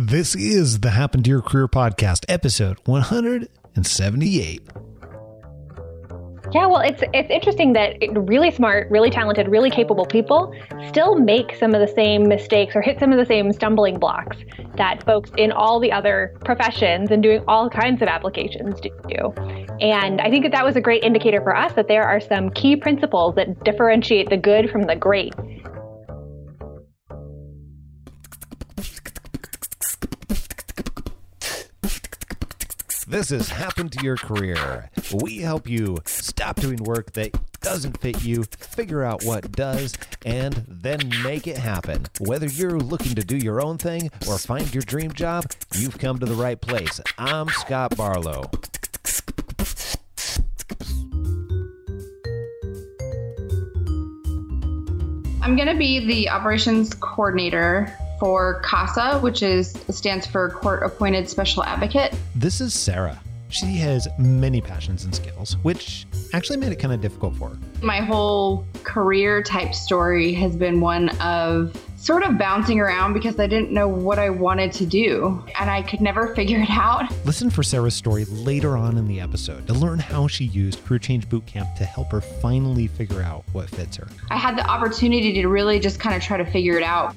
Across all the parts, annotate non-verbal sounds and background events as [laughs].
This is the Happen to Your Career podcast, episode 178. Yeah, well, it's it's interesting that really smart, really talented, really capable people still make some of the same mistakes or hit some of the same stumbling blocks that folks in all the other professions and doing all kinds of applications do. And I think that that was a great indicator for us that there are some key principles that differentiate the good from the great This has happened to Your Career. We help you stop doing work that doesn't fit you, figure out what does, and then make it happen. Whether you're looking to do your own thing or find your dream job, you've come to the right place. I'm Scott Barlow. I'm going to be the operations coordinator for CASA, which is stands for Court Appointed Special Advocate. This is Sarah. She has many passions and skills, which actually made it kind of difficult for her. My whole career type story has been one of sort of bouncing around because I didn't know what I wanted to do and I could never [laughs] figure it out. Listen for Sarah's story later on in the episode to learn how she used Career Change Bootcamp to help her finally figure out what fits her. I had the opportunity to really just kind of try to figure it out.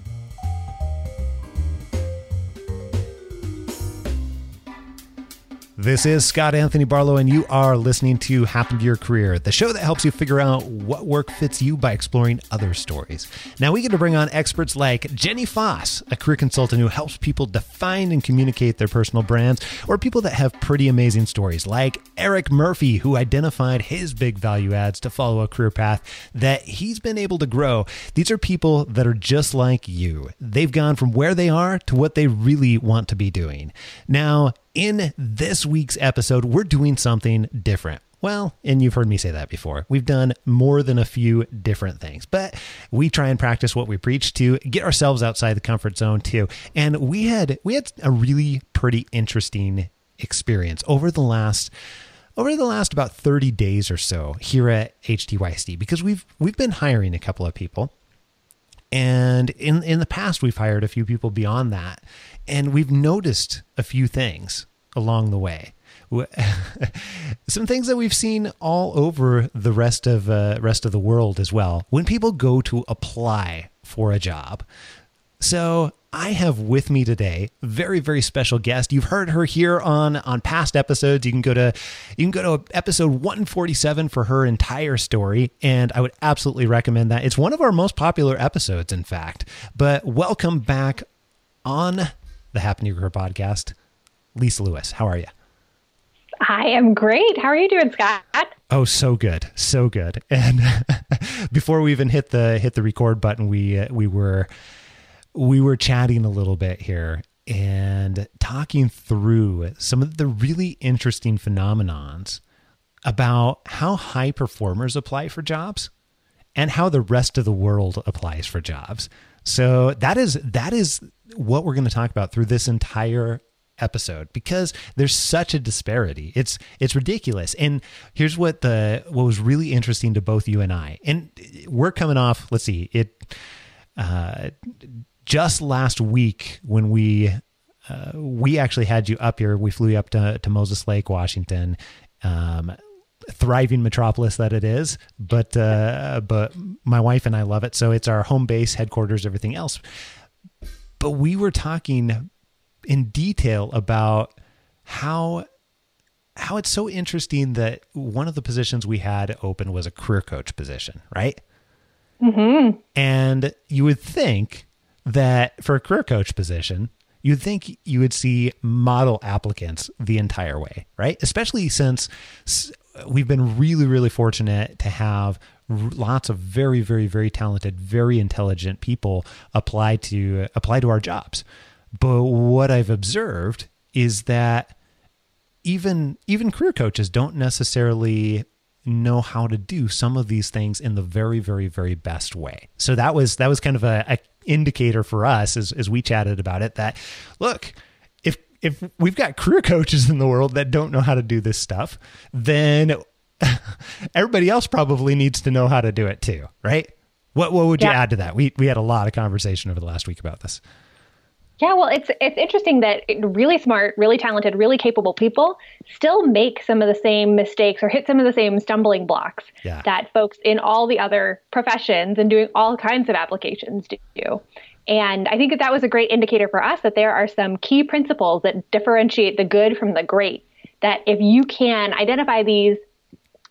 This is Scott Anthony Barlow, and you are listening to Happen to Your Career, the show that helps you figure out what work fits you by exploring other stories. Now, we get to bring on experts like Jenny Foss, a career consultant who helps people define and communicate their personal brands, or people that have pretty amazing stories, like Eric Murphy, who identified his big value adds to follow a career path that he's been able to grow. These are people that are just like you. They've gone from where they are to what they really want to be doing. Now, in this week's episode, we're doing something different. Well, and you've heard me say that before. We've done more than a few different things, but we try and practice what we preach to get ourselves outside the comfort zone too. And we had we had a really pretty interesting experience over the last over the last about 30 days or so here at HTYC because we've we've been hiring a couple of people. And in in the past we've hired a few people beyond that and we've noticed a few things along the way. [laughs] Some things that we've seen all over the rest of uh, rest of the world as well. When people go to apply for a job, so I have with me today very very special guest. You've heard her here on on past episodes. You can go to you can go to episode 147 for her entire story and I would absolutely recommend that. It's one of our most popular episodes in fact. But welcome back on the Happen to Your Career podcast. Lisa Lewis, how are you? I am great. How are you doing, Scott? Oh, so good, so good. [laughs] And [laughs] before we even hit the hit the record button, we uh, we were we were chatting a little bit here and talking through some of the really interesting phenomenons about how high performers apply for jobs and how the rest of the world applies for jobs. So that is that is what we're going to talk about through this entire episode because there's such a disparity. It's it's ridiculous. And here's what the what was really interesting to both you and I. And we're coming off, let's see, it uh just last week when we uh, we actually had you up here. We flew you up to, to Moses Lake, Washington. Um, thriving metropolis that it is, but uh, but my wife and I love it. So it's our home base, headquarters, everything else but we were talking in detail about how how it's so interesting that one of the positions we had open was a career coach position, right? Mm-hmm. And you would think that for a career coach position, you'd think you would see model applicants the entire way, right? Especially since we've been really, really fortunate to have lots of very, very, very talented, very intelligent people apply to apply to our jobs. But what I've observed is that even even career coaches don't necessarily know how to do some of these things in the very, very, very best way. So that was that was kind of a, a indicator for us as as we chatted about it that look, if we've got career coaches in the world that don't know how to do this stuff, then [laughs] everybody else probably needs to know how to do it too, right? What what would you add to that? We we had a lot of conversation over the last week about this. Yeah, well, it's it's interesting that really smart, really talented, really capable people still make some of the same mistakes or hit some of the same stumbling blocks yeah. that folks in all the other professions and doing all kinds of applications do. And I think that that was a great indicator for us that there are some key principles that differentiate the good from the great. That if you can identify these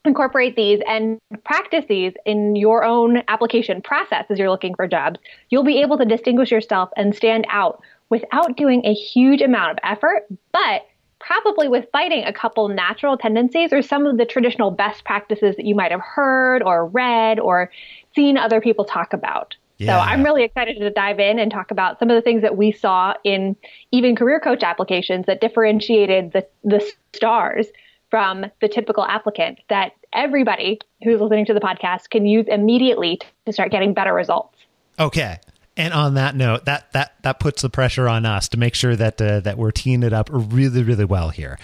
incorporate these and practice these in your own application process as you're looking for jobs, you'll be able to distinguish yourself and stand out without doing a huge amount of effort, but probably with fighting a couple natural tendencies or some of the traditional best practices that you might have heard or read or seen other people talk about. Yeah. So I'm really excited to dive in and talk about some of the things that we saw in even career coach applications that differentiated the, the stars from the typical applicant that everybody who's listening to the podcast can use immediately to start getting better results. Okay. And on that note, that that that puts the pressure on us to make sure that uh, that we're teeing it up really really well here.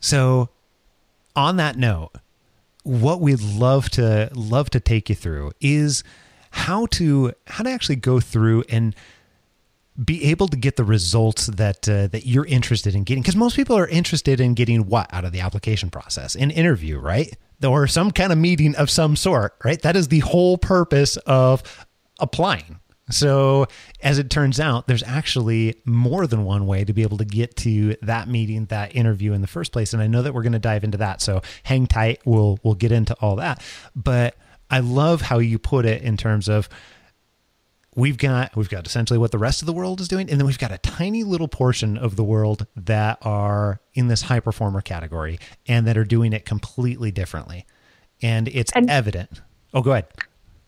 So, on that note, what we'd love to love to take you through is how to how to actually go through and be able to get the results that uh, that you're interested in getting. Because most people are interested in getting what? Out of the application process an interview right? Or some kind of meeting of some sort right? That is the whole purpose of applying. So as it turns out there's actually more than one way to be able to get to that meeting that interview in the first place. And i know that we're going to dive into that so hang tight. We'll we'll get into all that. But i love how you put it in terms of we've got we've got essentially what the rest of the world is doing and then we've got a tiny little portion of the world that are in this high performer category and that are doing it completely differently. And it's and, evident. Oh go ahead.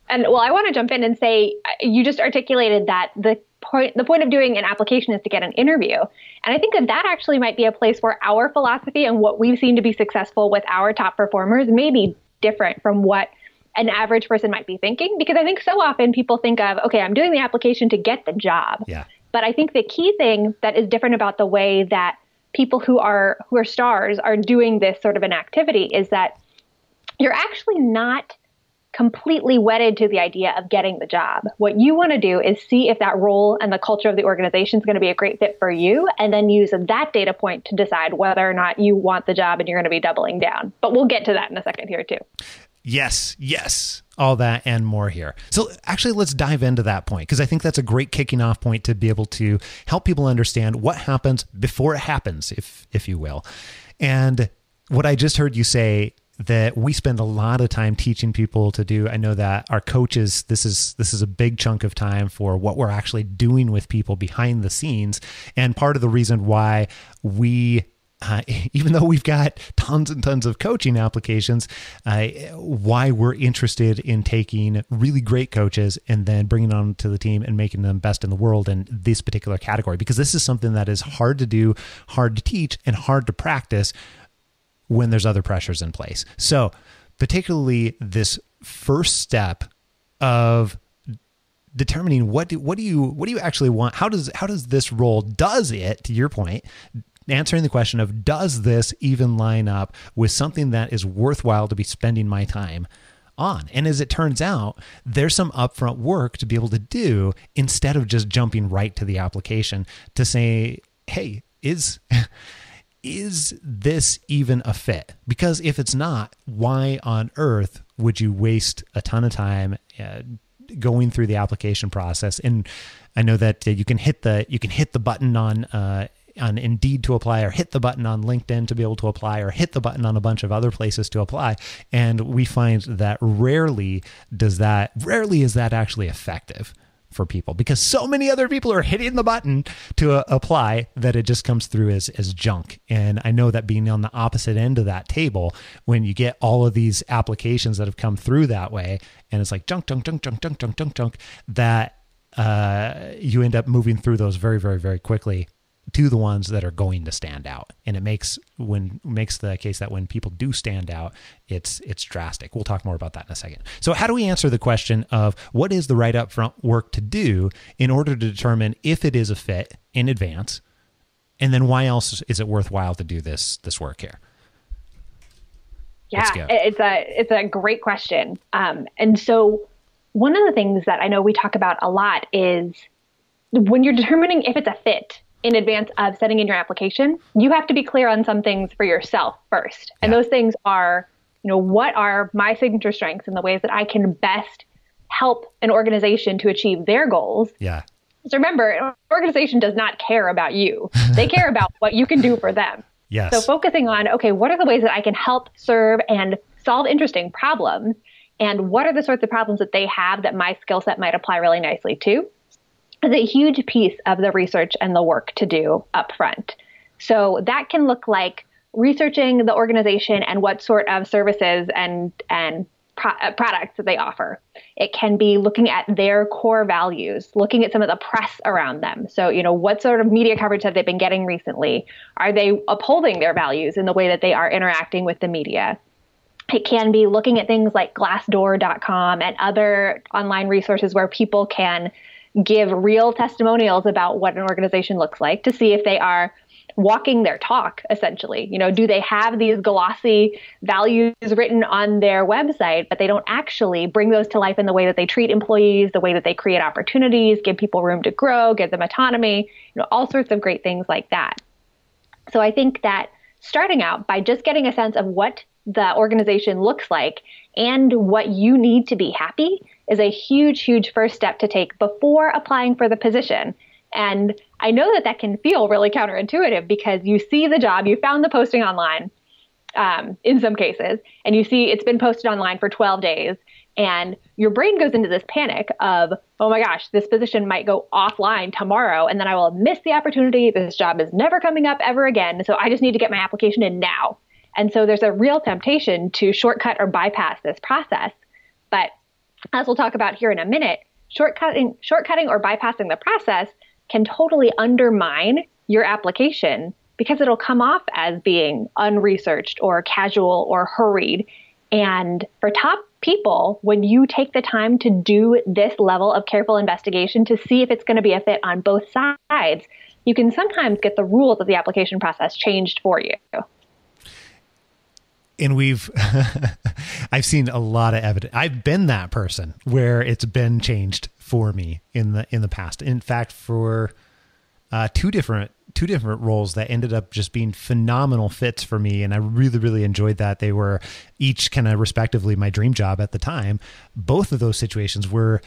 And well i want to jump in and say uh, you just articulated that the point the point of doing an application is to get an interview. And i think that that actually might be a place where our philosophy and what we've seen to be successful with our top performers may be different from what an average person might be thinking because I think so often people think of, okay, I'm doing the application to get the job. Yeah. But I think the key thing that is different about the way that people who are who are stars are doing this sort of an activity is that you're actually not completely wedded to the idea of getting the job. What you want to do is see if that role and the culture of the organization is going to be a great fit for you, and then use that data point to decide whether or not you want the job and you're going to be doubling down. But we'll get to that in a second here, too. Yes, yes, all that and more here. So, actually, let's dive into that point because I think that's a great kicking off point to be able to help people understand what happens before it happens, if if you will. And what I just heard you say that we spend a lot of time teaching people to do. I know that our coaches this is this is a big chunk of time for what we're actually doing with people behind the scenes and part of the reason why we uh, [laughs] even though we've got tons and tons of coaching applications, uh, why we're interested in taking really great coaches and then bringing them to the team and making them best in the world in this particular category, because this is something that is hard to do, hard to teach, and hard to practice when there's other pressures in place. So, particularly this first step of determining what do what do you what do you actually want how does how does this role does it to your point answering the question of does this even line up with something that is worthwhile to be spending my time on. And as it turns out, there's some upfront work to be able to do instead of just jumping right to the application to say, hey, is. Is this even a fit? Because if it's not, why on earth would you waste a ton of time uh, going through the application process? And I know that uh, you can hit the you can hit the button on uh, on Indeed to apply, or hit the button on LinkedIn to be able to apply, or hit the button on a bunch of other places to apply. And we find that rarely does that, rarely is that actually effective for people because so many other people are hitting the button to uh, apply that it just comes through as as junk. And I know that being on the opposite end of that table, when you get all of these applications that have come through that way, and it's like junk, junk, junk, junk, junk, junk, junk, junk, that uh, you end up moving through those very, very, very quickly to the ones that are going to stand out. And it makes when makes the case that when people do stand out it's it's drastic. We'll talk more about that in a second. So how do we answer the question of what is the right upfront work to do in order to determine if it is a fit in advance? And then why else is it worthwhile to do this this work here? Yeah it's a it's a great question. Um, and so one of the things that i know we talk about a lot is when you're determining if it's a fit in advance of setting in your application, you have to be clear on some things for yourself first. And those things are, you know, what are my signature strengths and the ways that I can best help an organization to achieve their goals. Yeah. So remember, an organization does not care about you. [laughs] They care about what you can do for them. Yes. So focusing on, okay, what are the ways that I can help serve and solve interesting problems? And what are the sorts of problems that they have that my skill set might apply really nicely to? Is a huge piece of the research and the work to do up front. So that can look like researching the organization and what sort of services and and pro- uh, products that they offer. It can be looking at their core values, looking at some of the press around them. So, you know, what sort of media coverage have they been getting recently? Are they upholding their values in the way that they are interacting with the media? It can be looking at things like glassdoor.com and other online resources where people can give real testimonials about what an organization looks like to see if they are walking their talk essentially. You know do they have these glossy values written on their website but they don't actually bring those to life in the way that they treat employees the way that they create opportunities give people room to grow give them autonomy you know all sorts of great things like that. So i think that starting out by just getting a sense of what the organization looks like and what you need to be happy is a huge huge first step to take before applying for the position and I know that that can feel really counterintuitive because you see the job, you found the posting online um, in some cases, and you see it's been posted online for 12 days, and your brain goes into this panic of, oh my gosh, this position might go offline tomorrow, and then I will miss the opportunity. This job is never coming up ever again. So I just need to get my application in now. And so there's a real temptation to shortcut or bypass this process. As we'll talk about here in a minute, shortcutting, shortcutting or bypassing the process can totally undermine your application because it'll come off as being unresearched or casual or hurried. And for top people, when you take the time to do this level of careful investigation to see if it's going to be a fit on both sides, you can sometimes get the rules of the application process changed for you. And we've, [laughs] I've seen a lot of evidence. I've been that person where it's been changed for me in the in the past. In fact, for uh, two different two different roles that ended up just being phenomenal fits for me, and I really really enjoyed that. They were each kind of respectively my dream job at the time. Both of those situations were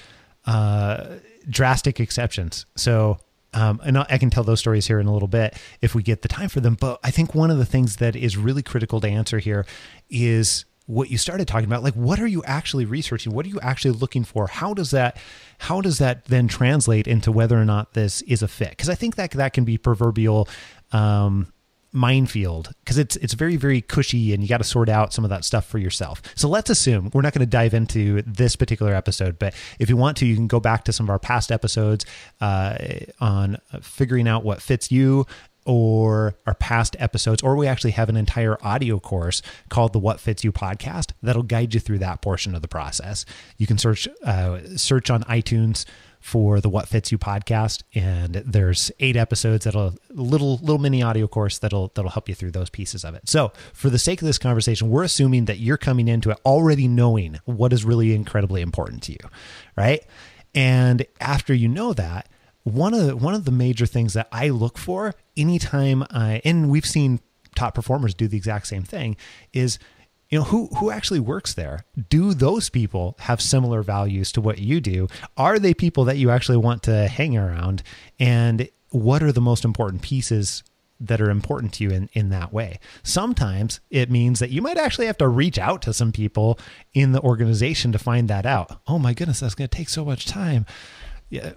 uh, drastic exceptions. So. Um, and I can tell those stories here in a little bit if we get the time for them. But I think one of the things that is really critical to answer here is what you started talking about. Like what are you actually researching? What are you actually looking for? How does that how does that then translate into whether or not this is a fit? Because i think that that can be proverbial um, minefield because it's it's very very cushy and you got to sort out some of that stuff for yourself. So let's assume we're not going to dive into this particular episode, but if you want to, you can go back to some of our past episodes uh, on figuring out what fits you or our past episodes, or we actually have an entire audio course called the What Fits You podcast that'll guide you through that portion of the process. You can search uh, search on iTunes for the What Fits You podcast, and there's eight episodes that'll little little mini audio course that'll that'll help you through those pieces of it. So, for the sake of this conversation, we're assuming that you're coming into it already knowing what is really incredibly important to you, right? And after you know that, one of the, one of the major things that I look for anytime I and we've seen top performers do the exact same thing is you know who who actually works there do those people have similar values to what you do are they people that you actually want to hang around and what are the most important pieces that are important to you in, in that way. Sometimes it means that you might actually have to reach out to some people in the organization to find that out. Oh my goodness, that's going to take so much time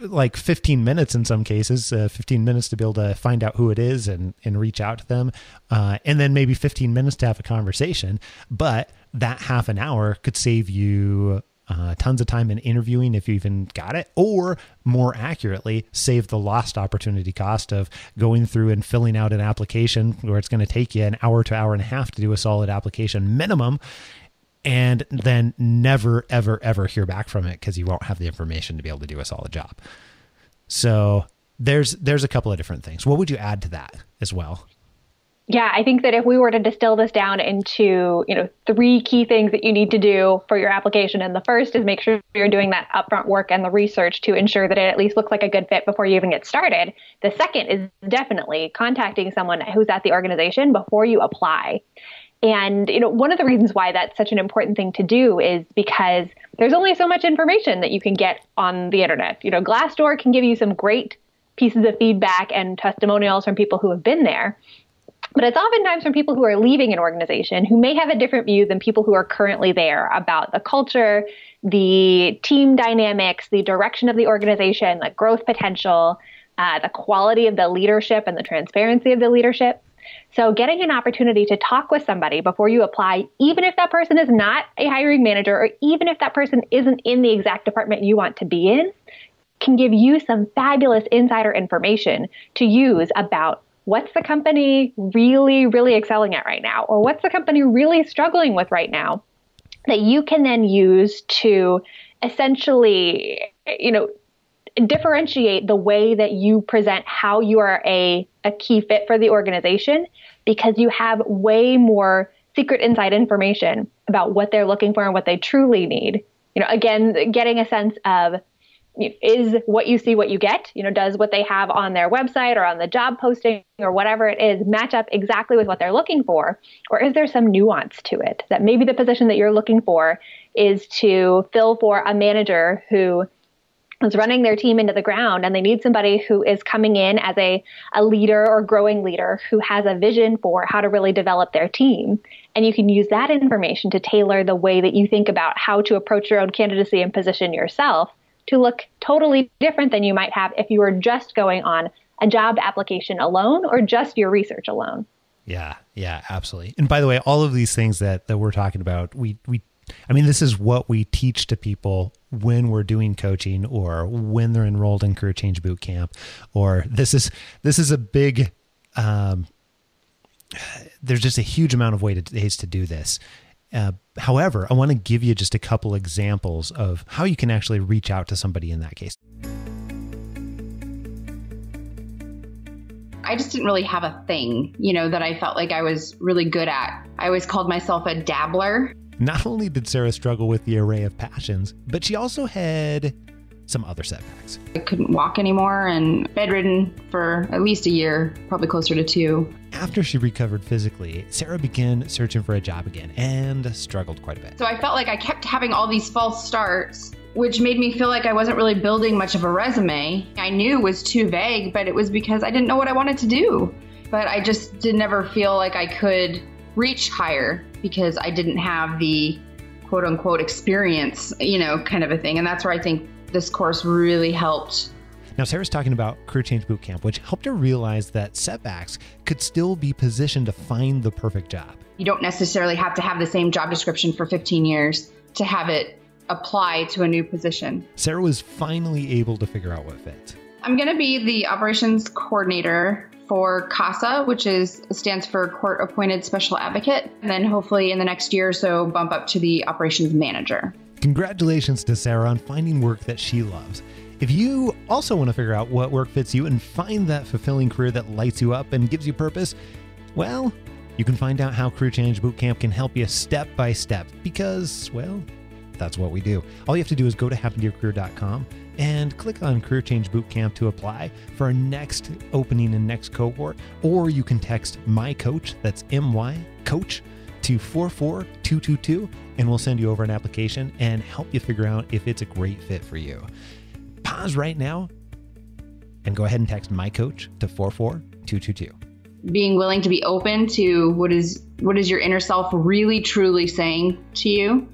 like 15 minutes in some cases, uh, 15 minutes to be able to find out who it is and, and reach out to them. Uh, and then maybe 15 minutes to have a conversation. But that half an hour could save you uh, tons of time in interviewing if you even got it, or more accurately, save the lost opportunity cost of going through and filling out an application where it's going to take you an hour to hour and a half to do a solid application minimum and then never, ever, ever hear back from it because you won't have the information to be able to do us all a solid job. So there's there's a couple of different things. What would you add to that as well? Yeah, I think that if we were to distill this down into, you know, three key things that you need to do for your application, and the first is make sure you're doing that upfront work and the research to ensure that it at least looks like a good fit before you even get started. The second is definitely contacting someone who's at the organization before you apply. And you know, one of the reasons why that's such an important thing to do is because there's only so much information that you can get on the internet. You know, Glassdoor can give you some great pieces of feedback and testimonials from people who have been there. But it's oftentimes from people who are leaving an organization who may have a different view than people who are currently there about the culture, the team dynamics, the direction of the organization, the growth potential, uh, the quality of the leadership, and the transparency of the leadership. So, getting an opportunity to talk with somebody before you apply, even if that person is not a hiring manager or even if that person isn't in the exact department you want to be in, can give you some fabulous insider information to use about what's the company really, really excelling at right now, or what's the company really struggling with right now that you can then use to essentially, you know, differentiate the way that you present how you are a, a key fit for the organization because you have way more secret inside information about what they're looking for and what they truly need. You know, again, getting a sense of is what you see what you get you know does what they have on their website or on the job posting or whatever it is match up exactly with what they're looking for or is there some nuance to it that maybe the position that you're looking for is to fill for a manager who is running their team into the ground and they need somebody who is coming in as a, a leader or growing leader who has a vision for how to really develop their team and you can use that information to tailor the way that you think about how to approach your own candidacy and position yourself to look totally different than you might have if you were just going on a job application alone or just your research alone. Yeah, yeah, absolutely. And by the way, all of these things that that we're talking about, we we I mean, this is what we teach to people when we're doing coaching or when they're enrolled in career change boot camp or this is this is a big um, there's just a huge amount of ways to do this uh, however, I want to give you just a couple examples of how you can actually reach out to somebody in that case. I just didn't really have a thing, you know, that I felt like I was really good at. I always called myself a dabbler. Not only did Sarah struggle with the array of passions, but she also had some other setbacks. I couldn't walk anymore and bedridden for at least a year, probably closer to two. After she recovered physically, Sarah began searching for a job again and struggled quite a bit. So I felt like I kept having all these false starts, which made me feel like I wasn't really building much of a resume. I knew was too vague, but it was because I didn't know what I wanted to do. But I just did never feel like I could reach higher because I didn't have the quote unquote experience, you know, kind of a thing. And that's where I think this course really helped. Now, Sarah's talking about Career Change Bootcamp, which helped her realize that setbacks could still be positioned to find the perfect job. You don't necessarily have to have the same job description for 15 years to have it apply to a new position. Sarah was finally able to figure out what fit. I'm going to be the operations coordinator for CASA, which is stands for Court Appointed Special Advocate, and then hopefully in the next year or so bump up to the operations manager. Congratulations to Sarah on finding work that she loves. If you also want to figure out what work fits you and find that fulfilling career that lights you up and gives you purpose, well, you can find out how Career Change Bootcamp can help you step by step because, well, that's what we do. All you have to do is go to happentoyourcareer.com and click on Career Change Bootcamp to apply for our next opening and next cohort, or you can text my coach, that's M Y coach, to 44222 and we'll send you over an application and help you figure out if it's a great fit for you. Pause right now and go ahead and text my coach to 44222. Being willing to be open to what is what is your inner self really truly saying to you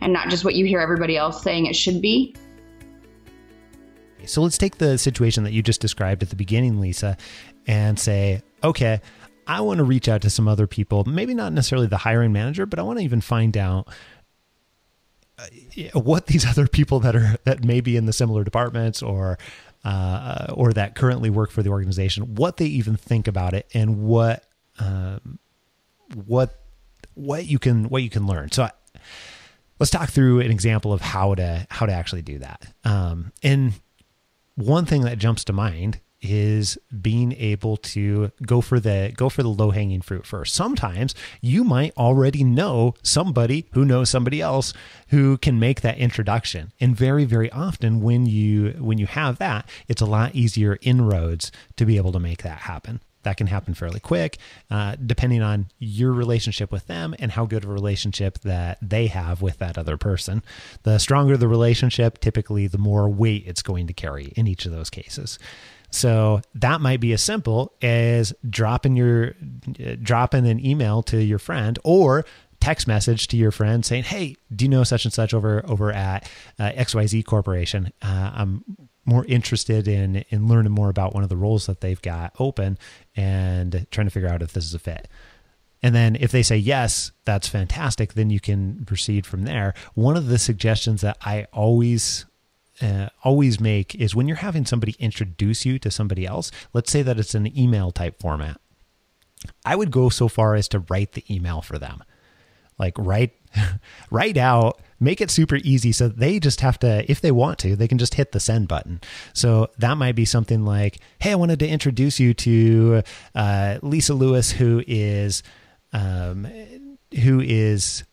and not just what you hear everybody else saying it should be. So let's take the situation that you just described at the beginning, Lisa, and say, okay, I want to reach out to some other people, maybe not necessarily the hiring manager, but I want to even find out uh, what these [laughs] other people that are that may be in the similar departments or uh, or that currently work for the organization, what they even think about it, and what um, what what you can what you can learn. So. Let's talk through an example of how to how to actually do that. Um, and one thing that jumps to mind is being able to go for the go for the low hanging fruit first. Sometimes you might already know somebody who knows somebody else who can make that introduction. And very very often when you when you have that, it's a lot easier inroads to be able to make that happen that can happen fairly quick, uh, depending on your relationship with them and how good of a relationship that they have with that other person. The stronger the relationship, typically the more weight it's going to carry in each of those cases. So that might be as simple as dropping your dropping an email to your friend or text message to your friend saying, "Hey, do you know such and such over over at uh, XYZ Corporation? Uh, I'm more interested in in learning more about one of the roles that they've got open and trying to figure out if this is a fit." And then if they say yes, that's fantastic. Then you can proceed from there. One of the suggestions that I always uh, always make is when you're having somebody introduce you to somebody else, let's say that it's an email type format. I would go so far as to write the email for them. Like write [laughs] write out, make it super easy so they just have to if they want to, they can just hit the send button. So that might be something like, "Hey, I wanted to introduce you to uh, Lisa Lewis who is um, who is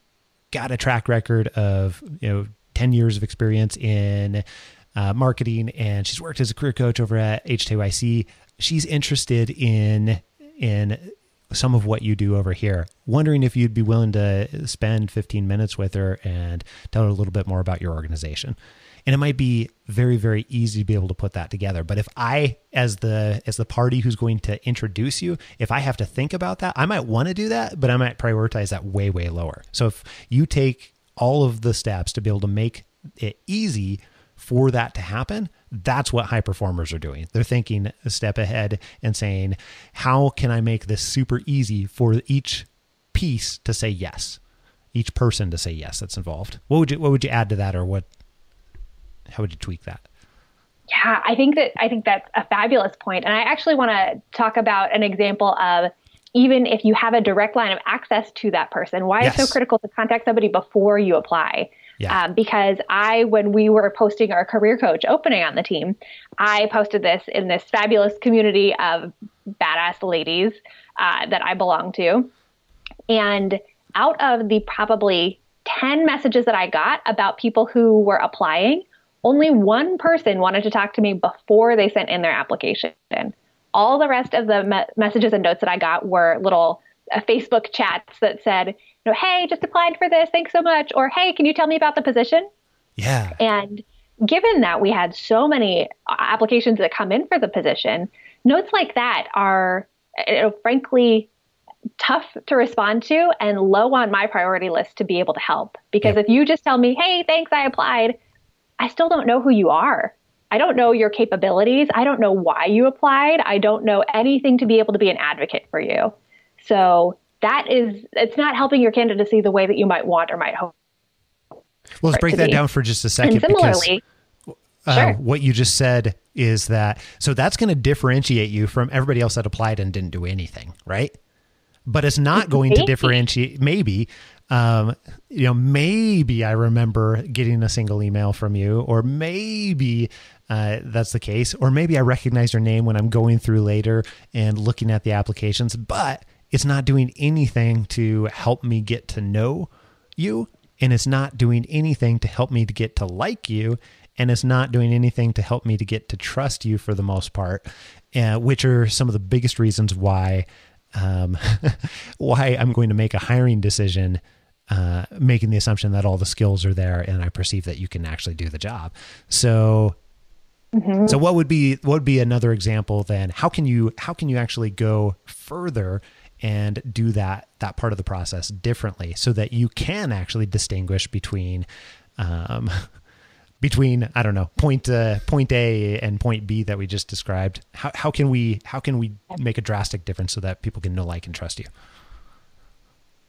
got a track record of, you know, 10 years of experience in uh, marketing and she's worked as a career coach over at HTYC. She's interested in in some of what you do over here. Wondering if you'd be willing to spend 15 minutes with her and tell her a little bit more about your organization. And it might be very very easy to be able to put that together. But if I as the as the party who's going to introduce you, if I have to think about that, I might want to do that, but I might prioritize that way way lower. So if you take all of the steps to be able to make it easy for that to happen, that's what high performers are doing. They're thinking a step ahead and saying, how can I make this super easy for each piece to say yes, each person to say yes that's involved. What would you what would you add to that, or what? How would you tweak that? Yeah, I think that I think that's a fabulous point. and I actually want to talk about an example of even if you have a direct line of access to that person, why yes. it's so critical to contact somebody before you apply. Yeah. Um, because I, when we were posting our career coach opening on the team, I posted this in this fabulous community of badass ladies uh, that I belong to. And out of the probably 10 messages that I got about people who were applying, only one person wanted to talk to me before they sent in their application all the rest of the me- messages and notes that I got were little uh, Facebook chats that said, you know, hey, just applied for this. Thanks so much. Or, hey, can you tell me about the position? Yeah. And given that we had so many applications that come in for the position, notes like that are, you know, frankly, tough to respond to and low on my priority list to be able to help. Because yep. if you just tell me, hey, thanks, I applied, I still don't know who you are. I don't know your capabilities. I don't know why you applied. I don't know anything to be able to be an advocate for you. So that is, it's not helping your candidacy the way that you might want or might hope. Well, let's break that be. down for just a second. And similarly, because, uh, sure. what you just said is that, so that's going to differentiate you from everybody else that applied and didn't do anything, right? But it's not going maybe. to differentiate, maybe, um, you know, maybe I remember getting a single email from you, or maybe uh, that's the case. Or maybe I recognize your name when I'm going through later and looking at the applications, but it's not doing anything to help me get to know you. And it's not doing anything to help me to get to like you. And it's not doing anything to help me to get to trust you for the most part, uh, which are some of the biggest reasons why um, [laughs] why I'm going to make a hiring decision uh, making the assumption that all the skills are there and I perceive that you can actually do the job. So Mm-hmm. So what would be what would be another example then? How can you how can you actually go further and do that that part of the process differently so that you can actually distinguish between um, [laughs] between I don't know point uh, point A and point B that we just described. How how can we how can we make a drastic difference so that people can know like and trust you?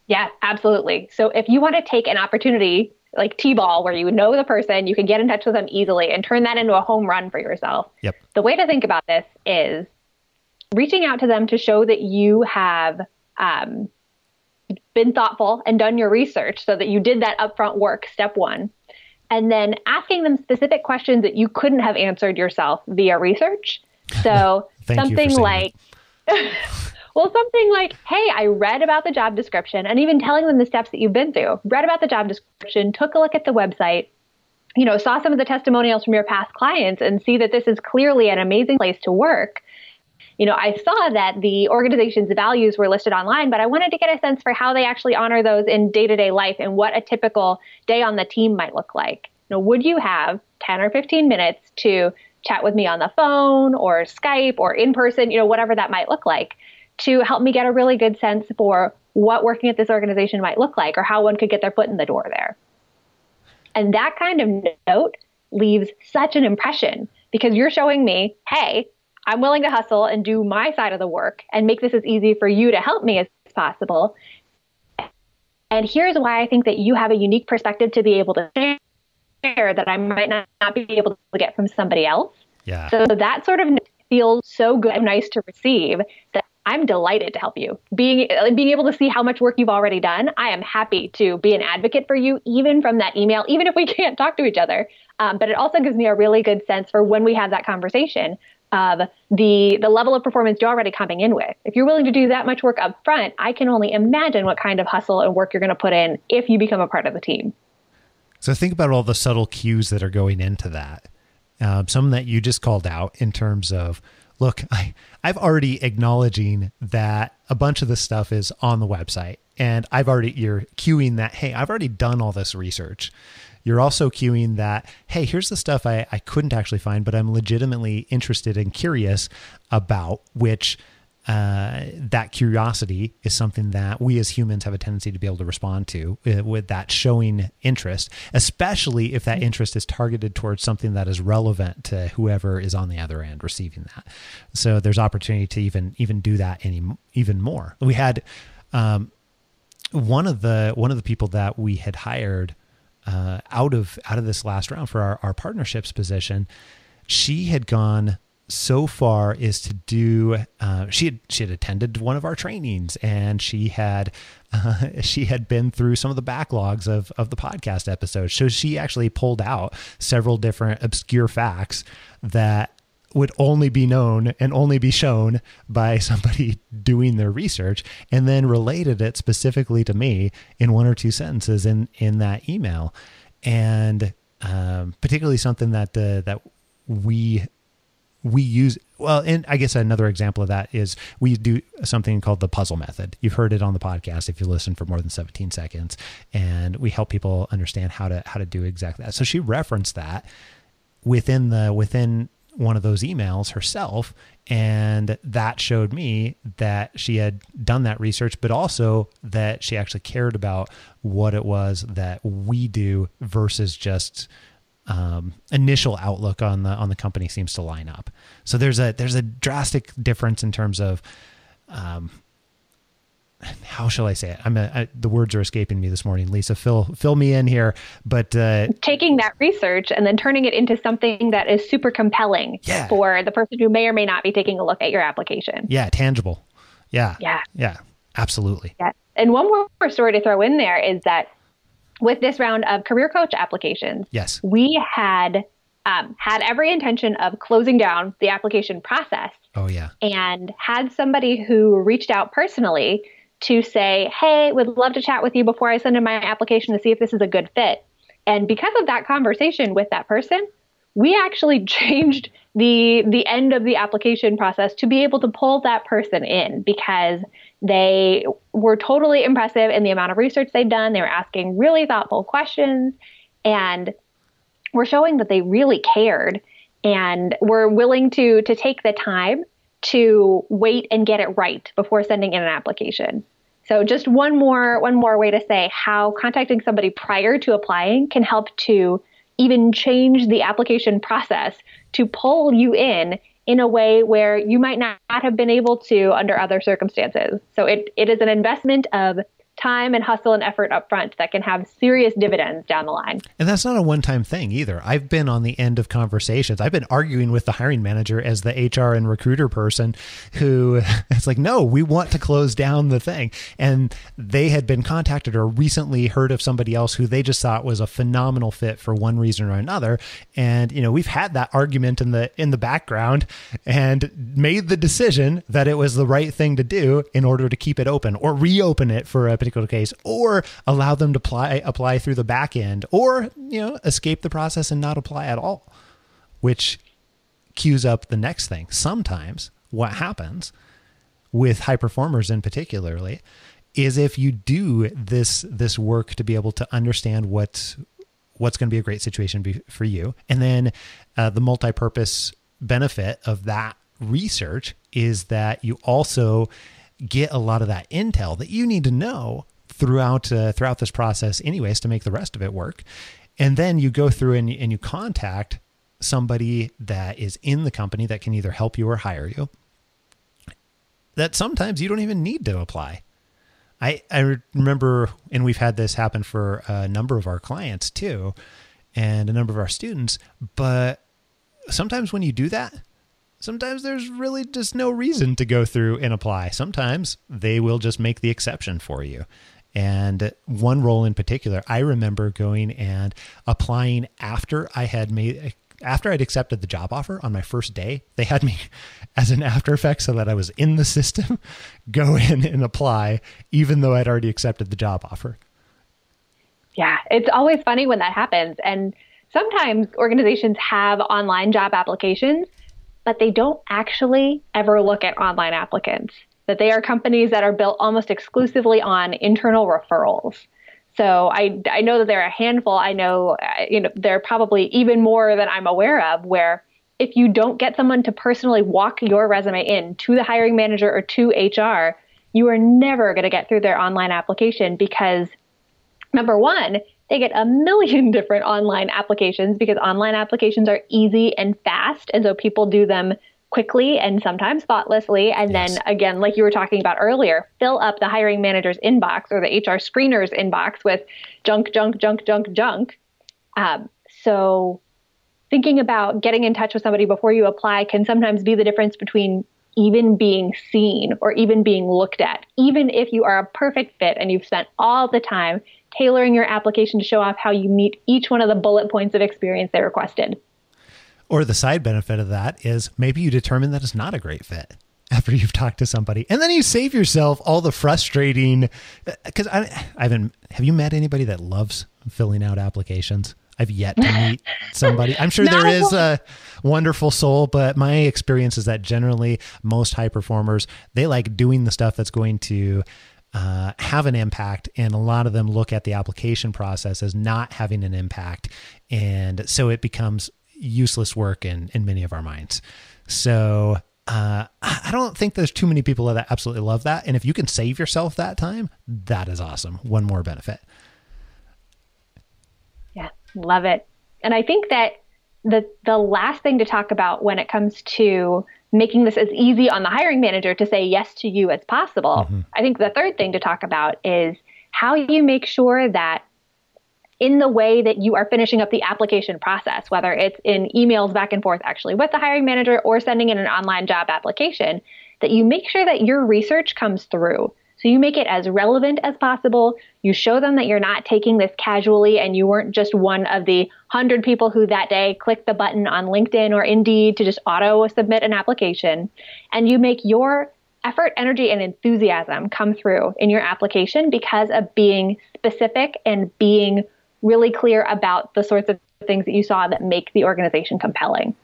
Yeah, absolutely. So if you want to take an opportunity like T-ball where you know the person, you can get in touch with them easily and turn that into a home run for yourself. Yep. The way to think about this is reaching out to them to show that you have um, been thoughtful and done your research so that you did that upfront work, step one. And then asking them specific questions that you couldn't have answered yourself via research So [laughs] something like, [laughs] well, something like, hey, I read about the job description and even telling them the steps that you've been through. Read about the job description, took a look at the website, you know, saw some of the testimonials from your past clients and see that this is clearly an amazing place to work. You know, I saw that the organization's values were listed online, but I wanted to get a sense for how they actually honor those in day to day life and what a typical day on the team might look like. You know, would you have 10 or 15 minutes to chat with me on the phone or Skype or in person, you know, whatever that might look like, to help me get a really good sense for what working at this organization might look like or how one could get their foot in the door there. And that kind of note leaves such an impression because you're showing me, hey, I'm willing to hustle and do my side of the work and make this as easy for you to help me as possible. And here's why I think that you have a unique perspective to be able to share that I might not, not be able to get from somebody else. Yeah. So that sort of feels so good and nice to receive that I'm delighted to help you. Being being able to see how much work you've already done, I am happy to be an advocate for you, even from that email, even if we [laughs] can't talk to each other. Um, but it also gives me a really good sense for when we have that conversation of the the level of performance you're already coming in with. If you're willing to do that much work up front, I can only imagine what kind of hustle and work you're going to put in if you become a part of the team. So think about all the subtle cues that are going into that. Um, some that you just called out in terms of, look, [laughs] I, I've already acknowledging that a bunch of this stuff is on the website, and I've already you're cueing that. Hey, I've already done all this research. You're also cueing that, hey, here's the stuff I, I couldn't actually find, but I'm legitimately interested and curious about, which uh, that curiosity is something that we as humans have a tendency to be able to respond to uh, with that showing interest, especially if that interest is targeted towards something that is relevant to whoever is on the other end receiving that. So there's opportunity to even even do that any even more. We had um, one of the one of the people that we had hired uh, out of out of this last round for our, our partnerships position. She had gone so far is to do uh, she had she had attended one of our trainings and she had uh, [laughs] she had been through some of the backlogs of of the podcast episodes so she actually pulled out several different obscure facts that would only be known and only be shown by [laughs] somebody doing their research and then related it specifically to me in one or two sentences in in that email. And um, particularly something that uh, that we we use well and i guess another example of that is we do something called the puzzle method. You've heard it on the podcast if you listen for more than 17 seconds. And we help people understand how to how to do exactly that. So she referenced that within the within one of those emails herself and that showed me that she had done that research but also that she actually cared about what it was that we do versus just um, initial outlook on the on the company seems to line up. So there's a there's a drastic difference in terms of um, how shall I say it? I'm a, I, the words are escaping me this morning. Lisa, fill fill me in here. But uh, taking that research and then turning it into something that is super compelling yeah. for the person who may or may not be taking a look at your application. Yeah, tangible. Yeah. Yeah. Yeah. Absolutely. Yeah. And one more story to throw in there is that with this round of career coach applications, yes, we had um, had every intention of closing down the application process. Oh yeah, and had somebody who reached out personally to say, "Hey, would love to chat with you before I send in my application to see if this is a good fit." And because of that conversation with that person, we actually [laughs] changed the the end of the application process to be able to pull that person in because they were totally impressive in the amount of research they'd done. They were asking really thoughtful questions and were showing that they really cared and were willing to to take the time to wait and get it right before sending in an application. So just one more one more way to say how contacting somebody prior to applying can help to even change the application process to pull you in in a way where you might not have been able to under other circumstances. So it, it is an investment of time and hustle and effort up front that can have serious dividends down the line. And that's not a one time thing either. I've been on the end of conversations. I've been arguing with the hiring manager as the HR and recruiter person who [laughs] it's like, no, we want to close down the thing. And they had been contacted or recently heard of somebody else who they just thought was a phenomenal fit for one reason or another. And, you know, we've had that argument in the in the background and made the decision that it was the right thing to do in order to keep it open or reopen it for a particular case or allow them to apply apply through the back end or you know escape the process and not apply at all which cues up the next thing. Sometimes what happens with high performers in particularly is if you do this this work to be able to understand what what's going to be a great situation be, for you. And then uh, the multi-purpose benefit of that research is that you also get a lot of that intel that you need to know throughout uh, throughout this process anyways to make the rest of it work. And then you go through and, and you contact somebody that is in the company that can either help you or hire you that sometimes you don't even need to apply. I i remember and we've had this happen for a number of our clients too and a number of our students but sometimes when you do that sometimes there's really just no reason to go through and apply. Sometimes they will just make the exception for you. And one role in particular, I remember going and applying after I had made after I'd accepted the job offer on my first day, they had me [laughs] as an after effect so that I was in the system, [laughs] go in and apply, even though I'd already accepted the job offer. Yeah, it's always funny when that happens. And sometimes organizations have online job applications but they don't actually ever look at online applicants. That they are companies that are built almost exclusively on internal referrals. So I, I know that there are a handful. I know, uh, you know, there are probably even more than I'm aware of where if you don't get someone to personally walk your resume in to the hiring manager or to HR, you are never going to get through their online application because number one, they get a million [laughs] different online applications because online applications are easy and fast. And so people do them quickly and sometimes thoughtlessly. And yes. then again, like you were talking about earlier, fill up the hiring manager's inbox or the HR screener's inbox with junk, junk, junk, junk, junk. Um, so thinking about getting in touch with somebody before you apply can sometimes be the difference between even being seen or even being looked at, even if you are a perfect fit and you've spent all the time tailoring your application to show off how you meet each one of the bullet points of experience they requested. Or the side benefit of that is maybe you determine that it's not a great fit after you've talked to somebody and then you save yourself all the frustrating uh, because I, I haven't have you met anybody that loves filling out applications I've yet to [laughs] meet somebody. I'm sure no. there is a wonderful soul, but my experience is that generally most high performers, they like doing the stuff that's going to uh, have an impact, and a lot of them look at the application process as not having an impact, and so it becomes useless work in in many of our minds. So uh, I don't think there's too many people that absolutely love that, and if you can save yourself that time, that is awesome. One more benefit. Yeah, love it. And I think that the the last thing to talk about when it comes to making this as easy on the hiring manager to say yes to you as possible. Mm-hmm. I think the third thing to talk about is how you make sure that in the way that you are finishing up the application process, whether it's in emails back and forth actually with the hiring manager or sending in an online job application, that you make sure that your research comes through. So you make it as relevant as possible. You show them that you're not taking this casually and you weren't just one of the 100 people who that day clicked the button on LinkedIn or Indeed to just auto submit an application. And you make your effort, energy, and enthusiasm come through in your application because of being specific and being really clear about the sorts of things that you saw that make the organization compelling.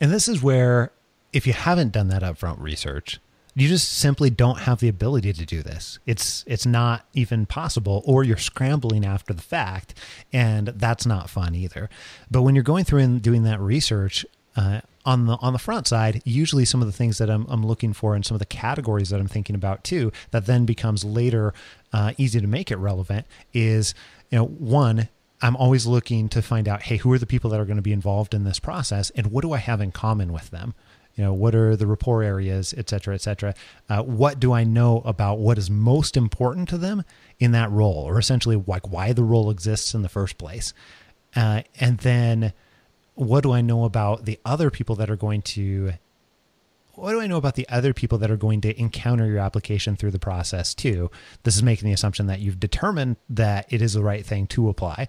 And this is where, if you haven't done that upfront research, you just simply don't have the ability to do this. It's it's not even possible or you're scrambling after the fact and that's not fun either. But when you're going through and doing that research uh, on the on the front side, usually some of the things that I'm, I'm looking for and some of the categories that I'm thinking about too, that then becomes later uh, easy to make it relevant is you know one I'm always looking to find out, hey, who are the people that are going to be involved in this process, and what do I have in common with them? You know what are the rapport areas et cetera et cetera uh, what do i know about what is most important to them in that role or essentially like why the role exists in the first place uh, and then what do i know about the other people that are going to what do I know about the other people that are going to encounter your application through the process too? This is making the assumption that you've determined that it is the right thing to apply.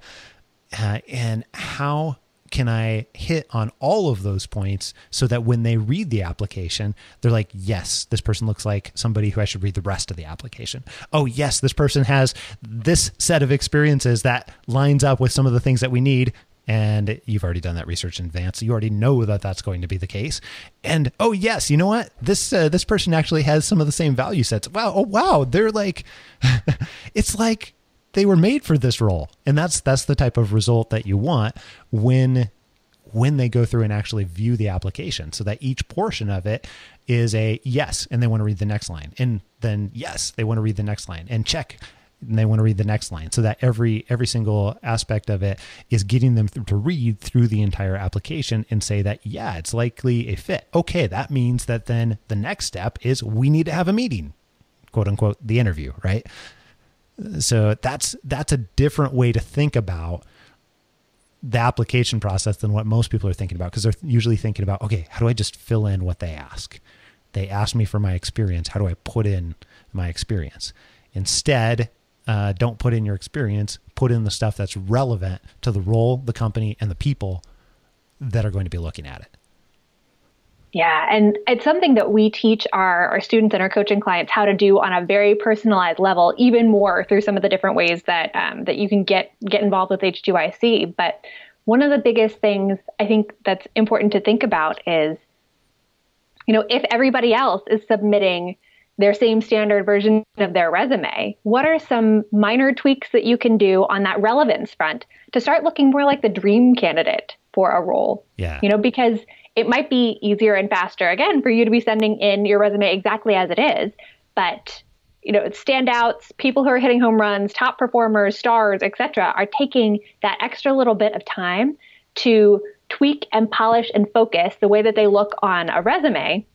Uh, and how can I hit on all of those points so that when they read the application, they're like, yes, this person looks like somebody who I should read the rest of the application. Oh, yes, this person has this set of experiences that lines up with some of the things that we need. And you've already done that research in advance. You already know that that's going to be the case. And oh yes, you know what? This uh, this person actually has some of the same value sets. Wow! Oh wow! They're like, [laughs] it's like they were made for this role. And that's that's the type of result that you want when when they go through and actually view the application so that each portion of it is a yes and they want to read the next line. And then yes they want to read the next line. And check and they want to read the next line. So that every every single aspect of it is getting them to read through the entire application and say that yeah it's likely a fit. Okay that means that then the next step is we need to have a meeting quote unquote the interview right so that's that's a different way to think about the application process than what most people are thinking about because they're usually thinking about okay, how do I just fill in what they ask? They ask me for my experience. How do I put in my experience? Instead, uh, don't put in your experience. Put in the stuff that's relevant to the role, the company, and the people that are going to be looking at it. Yeah, and it's something that we teach our, our students and our coaching clients how to do on a very personalized level, even more through some of the different ways that um, that you can get get involved with HTYC. But one of the biggest things I think that's important to think about is, you know, if everybody else is submitting their same standard version of their resume, what are some minor tweaks that you can do on that relevance front to start looking more like the dream candidate for a role? Yeah. You know, because it might be easier and faster again for you to be sending in your resume exactly as it is, but you know, standouts, people who are hitting home runs, top performers, stars, etc., are taking that extra little bit of time to tweak and polish and focus the way that they look on a resume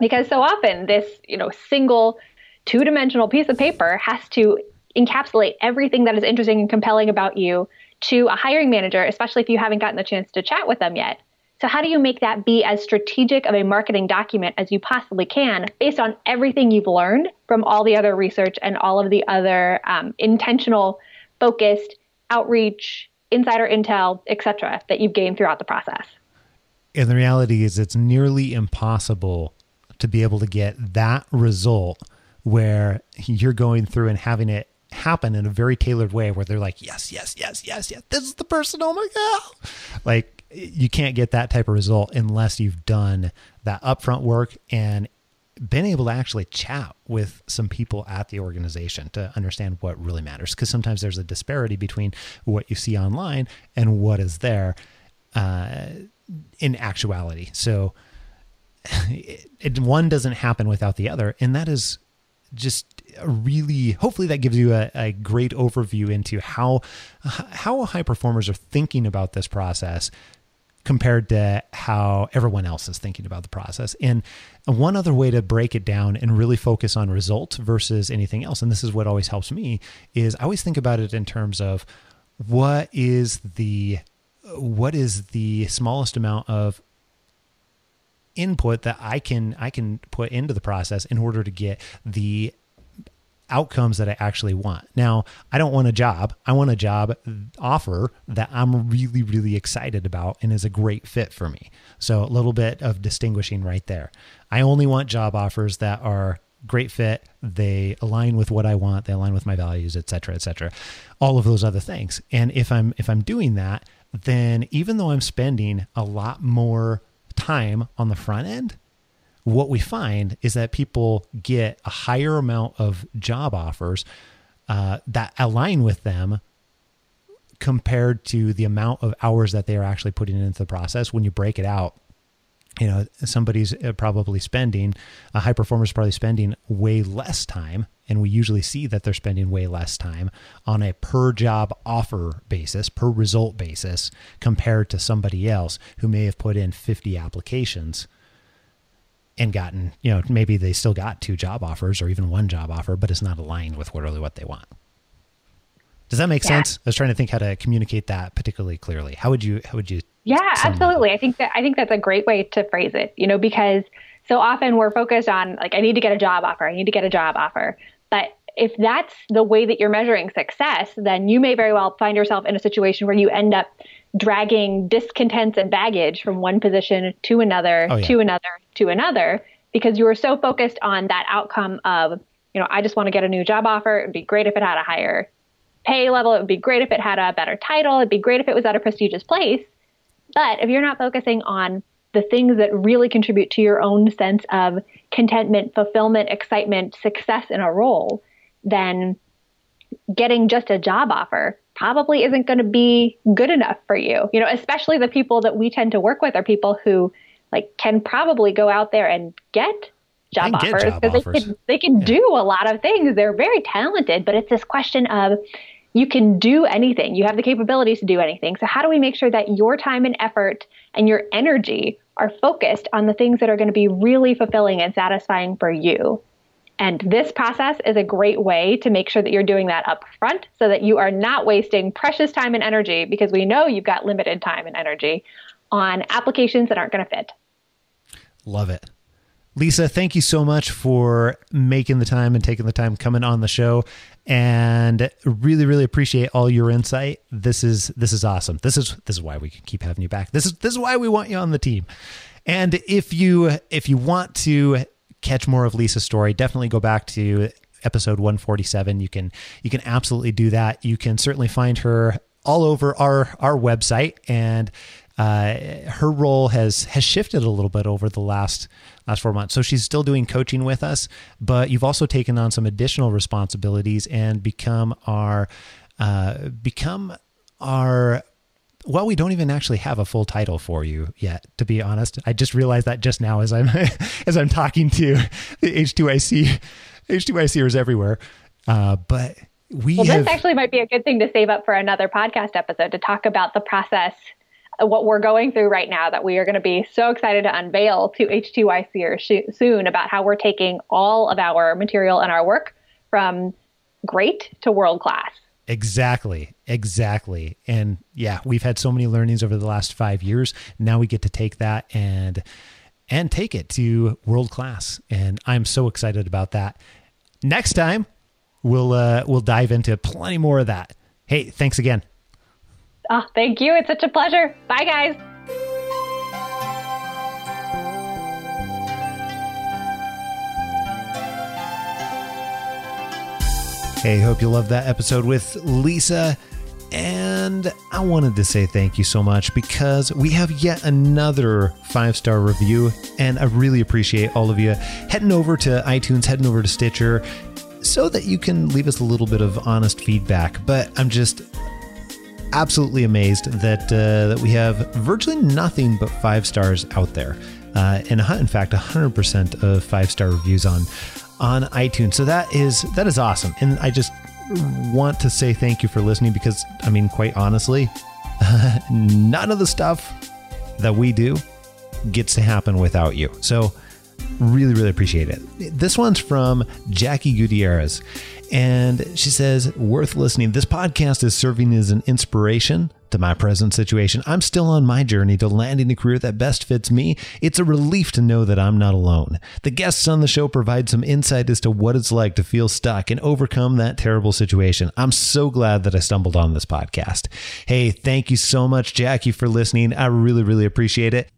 because so often this, you know, single two-dimensional piece of paper has to encapsulate everything that is interesting and compelling about you to a hiring manager, especially if you haven't gotten the chance to chat with them yet. So, how do you make that be as strategic of a marketing document as you possibly can based on everything you've learned from all the other research and all of the other um, intentional, focused outreach, insider intel, etc., that you've gained throughout the process? And the reality is, it's nearly impossible to be able to get that result where you're going through and having it happen in a very tailored way where they're like, yes, yes, yes, yes, yes, this is the person. Oh my God. Like, you can't get that type of result unless you've done that upfront work and been able to actually chat with some people at the organization to understand what really matters. Because sometimes there's a disparity between what you see online and what is there uh, in actuality. So it, [laughs] it, one doesn't happen without the other. And that is just really hopefully that gives you a, a, great overview into how how high performers are thinking about this process compared to how everyone else is thinking about the process. And one other way to break it down and really focus on results versus anything else, and this is what always helps me, is I always think about it in terms of what is the what is the smallest amount of input that I can I can put into the process in order to get the outcomes that I actually want. Now, I don't want a job. I want a job offer that I'm really, really excited about and is a great fit for me. So, a little bit of distinguishing right there. I only want job offers that are great fit they align with what i want they align with my values et cetera et cetera all of those other things and if i'm if i'm doing that then even though i'm spending a lot more time on the front end what we find is that people get a higher amount of job offers uh, that align with them compared to the amount of hours that they are actually putting into the process. When you break it out you know somebody's uh, probably spending a high performer is probably spending way less time and we usually see that they're spending way less time on a per job offer basis per result basis compared to somebody else who may have put in 50 applications and gotten, you know, maybe they still got two job offers or even one job offer, but it's not aligned with what really what they want. Does that make yeah. sense? I was trying to think how to communicate that particularly clearly. How would you how would you Yeah, absolutely. I think that I think that's a great way to phrase it, you know, because so often we're focused on like I need to get a job offer, I need to get a job offer. But if that's the way that you're measuring success, then you may very well find yourself in a situation where you end up dragging discontents and baggage from one position to another, oh, yeah. to another, to another, because you were so focused on that outcome of, you know, I just want to get a new job offer. It'd be great if it had a higher pay level. It would be great if it had a better title. It'd be great if it was at a prestigious place. But if you're not focusing on the things that really contribute to your own sense of contentment, fulfillment, excitement, success in a role, then getting just a job offer probably isn't going to be good enough for you. You know, especially the people that we tend to work with are people who like can probably go out there and get job offers because they can they can yeah. do a lot of things. They're very talented, but it's this question of you can do anything. You have the capabilities to do anything. So how do we make sure that your time and effort and your energy are focused on the things that are going to be really fulfilling and satisfying for you? And this process is a great way to make sure that you're doing that up front so that you are not wasting precious time and energy because we know you've got limited time and energy on applications that aren't going to fit. Love it. Lisa, thank you so much for making the time and taking the time coming on the show and really really appreciate all your insight. This is this is awesome. This is this is why we keep having you back. This is this is why we want you on the team. And if you if you want to catch more of Lisa's story, definitely go back to episode 147. You can you can absolutely do that. You can certainly find her all over our our website and uh, her role has has shifted a little bit over the last last four months. So she's still doing coaching with us, but you've also taken on some additional responsibilities and become our uh, become our well, we don't even actually have a full title for you yet, to be honest. I just realized that just now as I'm [laughs] as I'm talking to the HTYC HTYCers everywhere. Uh, but we well, have, this actually might be a good thing to save up for another podcast episode to talk about the process, what we're going through right now that we are going to be so excited to unveil to HTYCers sh- soon about how we're taking all of our material and our work from great to world class. Exactly. Exactly. And yeah, we've had so many learnings over the last 5 years. Now we get to take that and and take it to world class. And I'm so excited about that. Next time, we'll uh, we'll dive into plenty more of that. Hey, thanks again. Oh, thank you. It's such a pleasure. Bye guys. Hey, hope you loved that episode with Lisa. And I wanted to say thank you so much because we have yet another five star review. And I really appreciate all of you heading over to iTunes, heading over to Stitcher, so that you can leave us a little bit of honest feedback. But I'm just absolutely amazed that uh, that we have virtually nothing but five stars out there. Uh, and in fact, 100% of five star reviews on on iTunes. So that is that is awesome. And I just want to say thank you for listening because I mean quite honestly, [laughs] none of the stuff that we do gets to happen without you. So really really appreciate it. This one's from Jackie Gutierrez and she says, "Worth listening. This podcast is serving as an inspiration to my present situation. I'm still on my journey to landing a career that best fits me. It's a relief to know that I'm not alone. The guests on the show provide some insight as to what it's like to feel stuck and overcome that terrible situation. I'm so glad that I stumbled on this podcast. Hey, thank you so much, Jackie, for listening. I really, really appreciate it.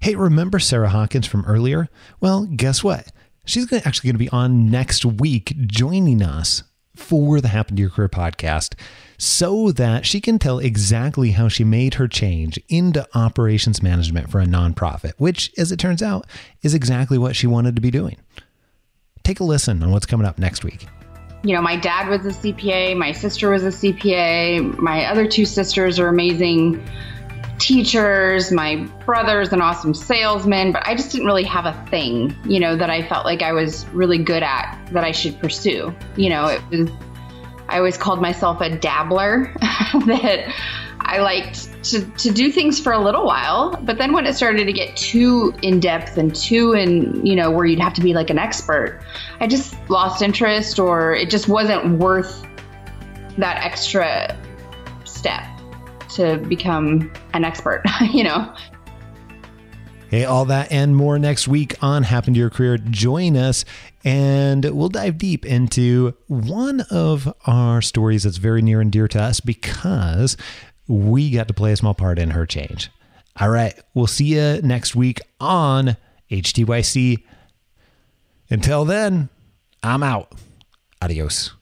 Hey, remember Sarah Hawkins from earlier? Well, guess what? She's actually going to be on next week joining us for the Happen to Your Career podcast so that she can tell exactly how she made her change into operations management for a nonprofit, which, as it turns out, is exactly what she wanted to be doing. Take a listen on what's coming up next week. You know, my dad was a CPA, my sister was a CPA, my other two sisters are amazing teachers, my brother's an awesome salesman, but I just didn't really have a thing, you know, that I felt like I was really good at that I should pursue. You know, it was I always called myself a dabbler [laughs] that I liked to, to do things for a little while, but then when it started to get too in depth and too in, you know, where you'd have to be like an expert, I just lost interest or it just wasn't worth that extra step to become an expert, [laughs] you know. Hey, all that and more next week on Happen to Your Career. Join us and we'll dive deep into one of our stories that's very near and dear to us because we got to play a small part in her change. All right, we'll see you next week on HTYC. Until then, I'm out. Adios.